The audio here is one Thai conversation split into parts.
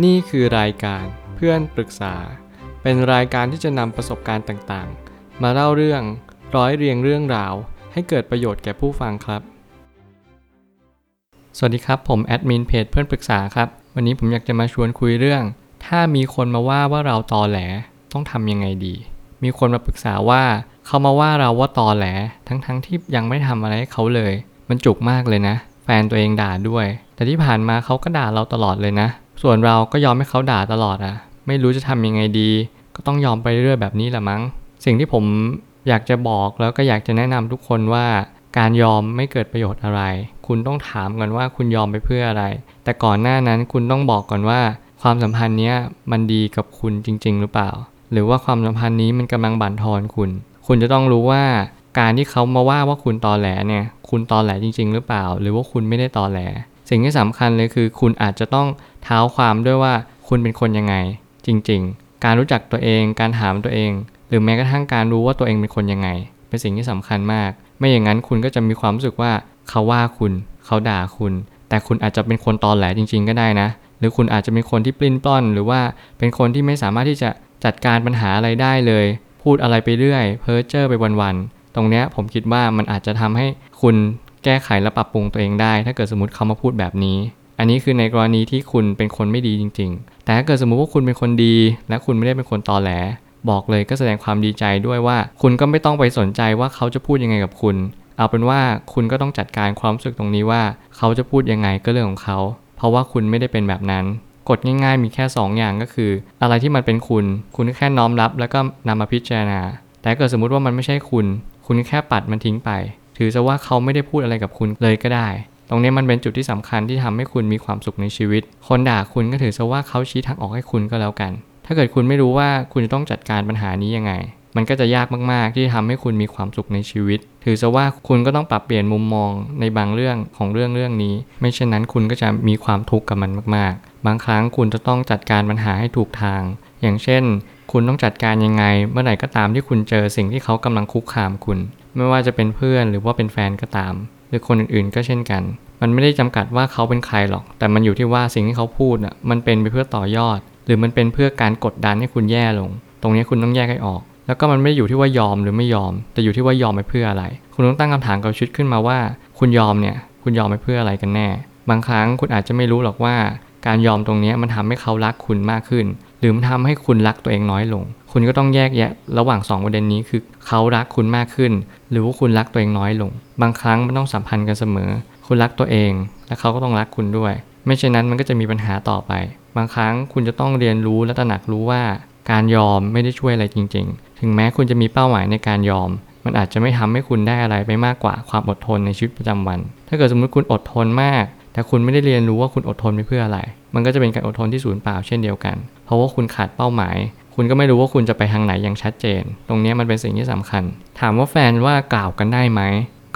นี่คือรายการเพื่อนปรึกษา เป็นรายการที่จะนำประสบการณ์ต่างๆ มาเล่าเรื่องร้อยเรียงเรื่องราว ให้เกิดประโยชน์แก่ผู้ฟังครับ สวัสดีครับ ผมแอดมินเพจเพื่อนปรึกษาครับ วันนี้ผมอยากจะมาชวนคุยเรื่อง ถ้ามีคนมาว่าว่าเราตอแหลต้องทำยังไงดี มีคนมาปรึกษาว่า เขามาว่าเราว่าตอแหล ทั้งๆทที่ยังไม่ทำอะไรให้เขาเลย มันจุกมากเลยนะ แฟนตัวเองด่าด้วย แต่ที่ผ่านมาเขาก็ด่าเราตลอดเลยนะ ส่วนเราก็ยอมให้เขาด่าตลอดอะไม่รู้จะทำยังไงดี ก็ต้องยอมไปเรื่อยแบบนี้แหละมั้ง สิ่งที่ผมอยากจะบอกแล้วก็อยากจะแนะนำทุกคนว่าการยอมไม่เกิดประโยชน์อะไร คุณต้องถามก่อนว่าคุณยอมไปเพื่ออะไร แต่ก่อนหน้านั้นคุณต้องบอกก่อนว่า ความสัมพันธ์เนี้ยมันดีกับคุณจริง ๆ หรือเปล่า หรือว่าความสัมพันธ์นี้มันกำลังบั่นทอนคุณ คุณจะต้องรู้ว่าการที่เขามาว่าว่าคุณตอแหลเนี่ย คุณตอแหลจริง ๆ หรือเปล่า หรือว่าคุณไม่ได้ตอแหล สิ่งที่สำคัญเลยคือ คุณอาจจะต้อง เท้าความด้วยว่าคุณเป็นคนยังไง จริง ๆ การรู้จักตัวเอง การถามตัวเอง หรือแม้กระทั่งการรู้ว่าตัวเองเป็นคนยังไง เป็นสิ่งที่สำคัญมาก ไม่อย่างนั้นคุณก็จะมีความรู้สึกว่าเขาว่าคุณ เขาด่าคุณ แต่คุณอาจจะเป็นคนตอแหลจริง ๆ ก็ได้นะ หรือคุณอาจจะเป็นคนที่ปลิ้นปล้อน หรือว่าเป็นคนที่ไม่สามารถที่จะจัดการปัญหาอะไรได้เลย พูดอะไรไปเรื่อย เพ้อเจ้อไปวันๆ ตรงเนี้ยผมคิดว่ามันอาจจะทำให้คุณแก้ไขและปรับปรุงตัวเองได้ ถ้าเกิดสมมติเขามาพูดแบบนี้ อันนี้คือในกรณีที่คุณเป็นคนไม่ดีจริง ๆ แต่ถ้าเกิดสมมุติว่าคุณเป็นคนดี และคุณไม่ได้เป็นคนตอแหล บอกเลยก็แสดงความดีใจด้วยว่า คุณก็ไม่ต้องไปสนใจว่าเขาจะพูดยังไงกับคุณ เอาเป็นว่าคุณก็ต้องจัดการความรู้สึกตรงนี้ว่า เขาจะพูดยังไงก็เรื่องของเขา เพราะว่าคุณไม่ได้เป็นแบบนั้นกฎง่ายๆมีแค่ 2 อย่างก็คือ อะไรที่มันเป็นคุณ คุณแค่น้อมรับแล้วก็นำมาพิจารณา แต่เกิดสมมุติว่ามันไม่ใช่คุณ คุณแค่ปัดมันทิ้งไป ถือซะว่าเขาไม่ได้พูดอะไรกับคุณเลยก็ได้ ตรงนี้มันเป็นจุดที่สำคัญที่ทำให้คุณมีความสุขในชีวิต คนด่าคุณก็ถือซะว่าเขาชี้ทางออกให้คุณก็แล้วกัน ถ้าเกิดคุณไม่รู้ว่าคุณจะต้องจัดการปัญหานี้ยังไง มันก็จะยากมาก ๆ ที่ทำให้คุณมีความสุขในชีวิต ถือซะว่าคุณก็ต้องปรับเปลี่ยนมุมมองในบางเรื่องของเรื่องเรื่องนี้ ไม่เช่นนั้นคุณก็จะมีความทุกข์กับมันมาก ๆ บางครั้งคุณจะต้องจัดการปัญหาให้ถูกทาง อย่างเช่น คุณต้องจัดการยังไง เมื่อไหร่ก็ตามที่คุณเจอสิ่งที่เขากำลังคุกคามคุณ ไม่ว่าจะเป็นเพื่อนหรือว่าเป็นแฟนก็ตาม รือคนอื่นๆ ก็เช่นกัน มันไม่ได้จำกัดว่าเขาเป็นใครหรอก แต่มันอยู่ที่ว่าสิ่งที่เขาพูดน่ะมันเป็นไปเพื่อต่อยอด หรือมันเป็นเพื่อการกดดันให้คุณแย่ลง ตรงนี้คุณต้องแยกให้ออก แล้วก็มันไม่อยู่ที่ว่ายอมหรือไม่ยอม แต่อยู่ที่ว่ายอมไปเพื่ออะไร คุณต้องตั้งคำถามกับชีวิตขึ้นมาว่า คุณยอมเนี่ย คุณยอมไปเพื่ออะไรกันแน่ บางครั้งคุณอาจจะไม่รู้หรอกว่า การยอมตรงนี้มันทำให้เขารักคุณมากขึ้น หรือมันทำให้คุณรักตัวเองน้อยลง คุณก็ต้องแยกแยะระหว่าง 2 ประเด็นนี้คือเขารักคุณมากขึ้น หรือว่าคุณรักตัวเองน้อยลง บางครั้งมันต้องสัมพันธ์กันเสมอ คุณรักตัวเอง และเขาก็ต้องรักคุณด้วย ไม่เช่นนั้นมันก็จะมีปัญหาต่อไป บางครั้งคุณจะต้องเรียนรู้และตระหนักรู้ว่า การยอมไม่ได้ช่วยอะไรจริง ๆ ถึงแม้คุณจะมีเป้าหมายในการยอม มันอาจจะไม่ทำให้คุณได้อะไรไปมากกว่าความอดทนในชีวิตประจำวัน ถ้าเกิดสมมติคุณอดทนมากแต่คุณไม่ได้เรียนรู้ว่าคุณอดทนไปเพื่ออะไร มันก็จะเป็นการอดทนที่สูญเปล่าเช่นเดียวกัน เพราะว่าคุณขาดเป้าหมาย คุณก็ไม่รู้ว่าคุณจะไปทางไหนอย่างชัดเจน ตรงนี้มันเป็นสิ่งที่สำคัญ ถามว่าแฟนว่ากล่าวกันได้ไหม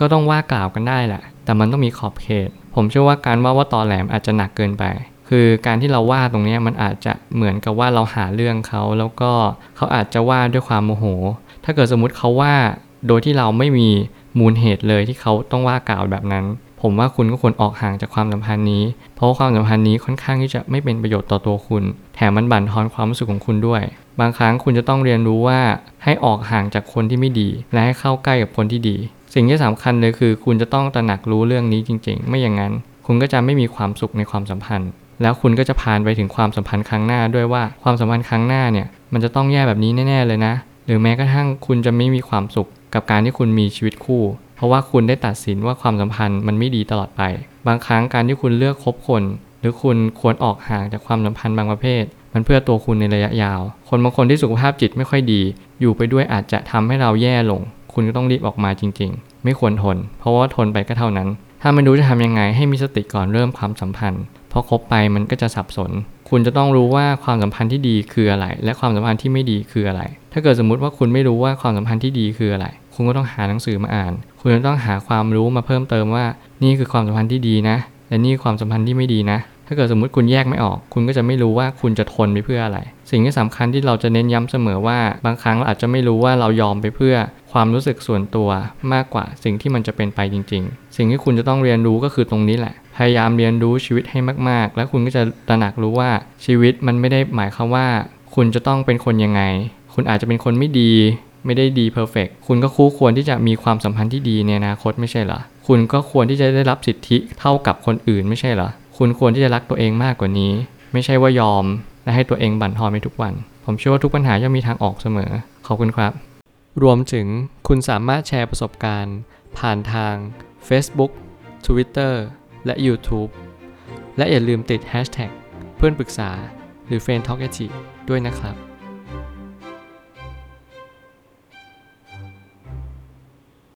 ก็ต้องว่ากล่าวกันได้แหละ แต่มันต้องมีขอบเขต ผมเชื่อว่าการว่าว่าตอแหลมอาจจะหนักเกินไป คือการที่เราว่าตรงนี้มันอาจจะเหมือนกับว่าเราหาเรื่องเขา แล้วก็เขาอาจจะว่าด้วยความโมโห ถ้าเกิดสมมุติเขาว่าโดยที่เราไม่มีมูลเหตุเลยที่เขาต้องว่ากล่าวแบบนั้น ผมว่าคุณก็ควรออกห่างจากความสัมพันธ์นี้ เพราะวาความสัมพันธ์นี้ค่อนข้างที่จะไม่เป็นประโยชน์ต่อตัวคุณ แถมมันบั่นทอนความรู้สึกของคุณด้วย บางครั้งคุณจะต้องเรียนรู้ว่าให้ออกห่างจากคนที่ไม่ดี และให้เข้าใกล้กับคนที่ดี สิ่งที่สำคัญเลยคือ คุณจะต้องตระหนักรู้เรื่องนี้จริง ๆ ไม่อย่างนั้น คุณก็จะไม่มีความสุขในความสัมพันธ์ แล้วคุณก็จะผ่านไปถึงความสัมพันธ์ครั้งหน้าด้วยว่าความสัมพันธ์ครั้งหน้าเนี่ยมันจะต้องแย่แบบนี้แน่ ๆเลยนะ หรือแม้กระทั่งคุณจะไม่มีความสุขกับการที่คุณมีชีวิตคู่ เพราะว่าคุณได้ตัดสินว่าความสัมพันธ์มันไม่ดีตลอดไป บางครั้งการที่คุณเลือกคบคน หรือคุณควรออกห่างจากความสัมพันธ์บางประเภท มันเพื่อตัวคุณในระยะยาว คนบางคนที่สุขภาพจิตไม่ค่อยดี อยู่ไปด้วยอาจจะทำให้เราแย่ลง คุณก็ต้องรีบออกมาจริง ๆ ไม่ควรทน เพราะว่าทนไปก็เท่านั้น ถ้าไม่รู้จะทำยังไงให้มีสติก่อนเริ่มความสัมพันธ์เพราะคบไปมันก็จะสับสน คุณจะต้องรู้ว่าความสัมพันธ์ที่ดีคืออะไร และความสัมพันธ์ที่ไม่ดีคืออะไร ถ้าเกิดสมมุติว่าคุณไม่รู้ว่าความสัมพันธ์ที่ดีคืออะไร คุณก็ต้องหาหนังสือมาอ่าน คุณจะต้องหาความรู้มาเพิ่มเติมว่า นี่คือความสัมพันธ์ที่ดีนะ และนี่ความสัมพันธ์ที่ไม่ดีนะ ถ้าเกิดสมมติคุณแยกไม่ออก คุณก็จะไม่รู้ว่าคุณจะทนไปเพื่ออะไร สิ่งที่สำคัญที่เราจะเน้นย้ำเสมอว่า บางครั้งเราอาจจะไม่รู้ว่าเรายอมไปเพื่อ ความรู้สึกส่วนตัวมากกว่าสิ่งที่มันจะเป็นไปจริง ๆ สิ่งที่คุณจะต้องเรียนรู้ก็คือตรงนี้แหละ พยายามเรียนรู้ชีวิตให้มากๆ แล้วคุณก็จะตระหนักรู้ว่าชีวิตมันไม่ได้หมายความว่า คุณจะต้องเป็นคนยังไง คุณอาจจะเป็นคนไม่ดี ไม่ได้ดีเพอร์เฟกคุณก็คู่ควรที่จะมีความสัมพันธ์ที่ดีในอนาคตไม่ใช่เหรอ คุณก็ควรที่จะได้รับสิทธิเท่ากับคนอื่นไม่ใช่เหรอ คุณควรที่จะรักตัวเองมากกว่านี้ ไม่ใช่ว่ายอม และให้ตัวเองบั่นทอนไปทุกวัน ผมเชื่อว่าทุกปัญหาย่อมมีทางออกเสมอ ขอบคุณครับ รวมถึงคุณสามารถแชร์ประสบการณ์ ผ่านทาง Facebook Twitter และ YouTube และอย่าลืมติด Hashtag เพื่อนปรึกษาหรือ f r ร e n d t a l k ด้วยนะครับ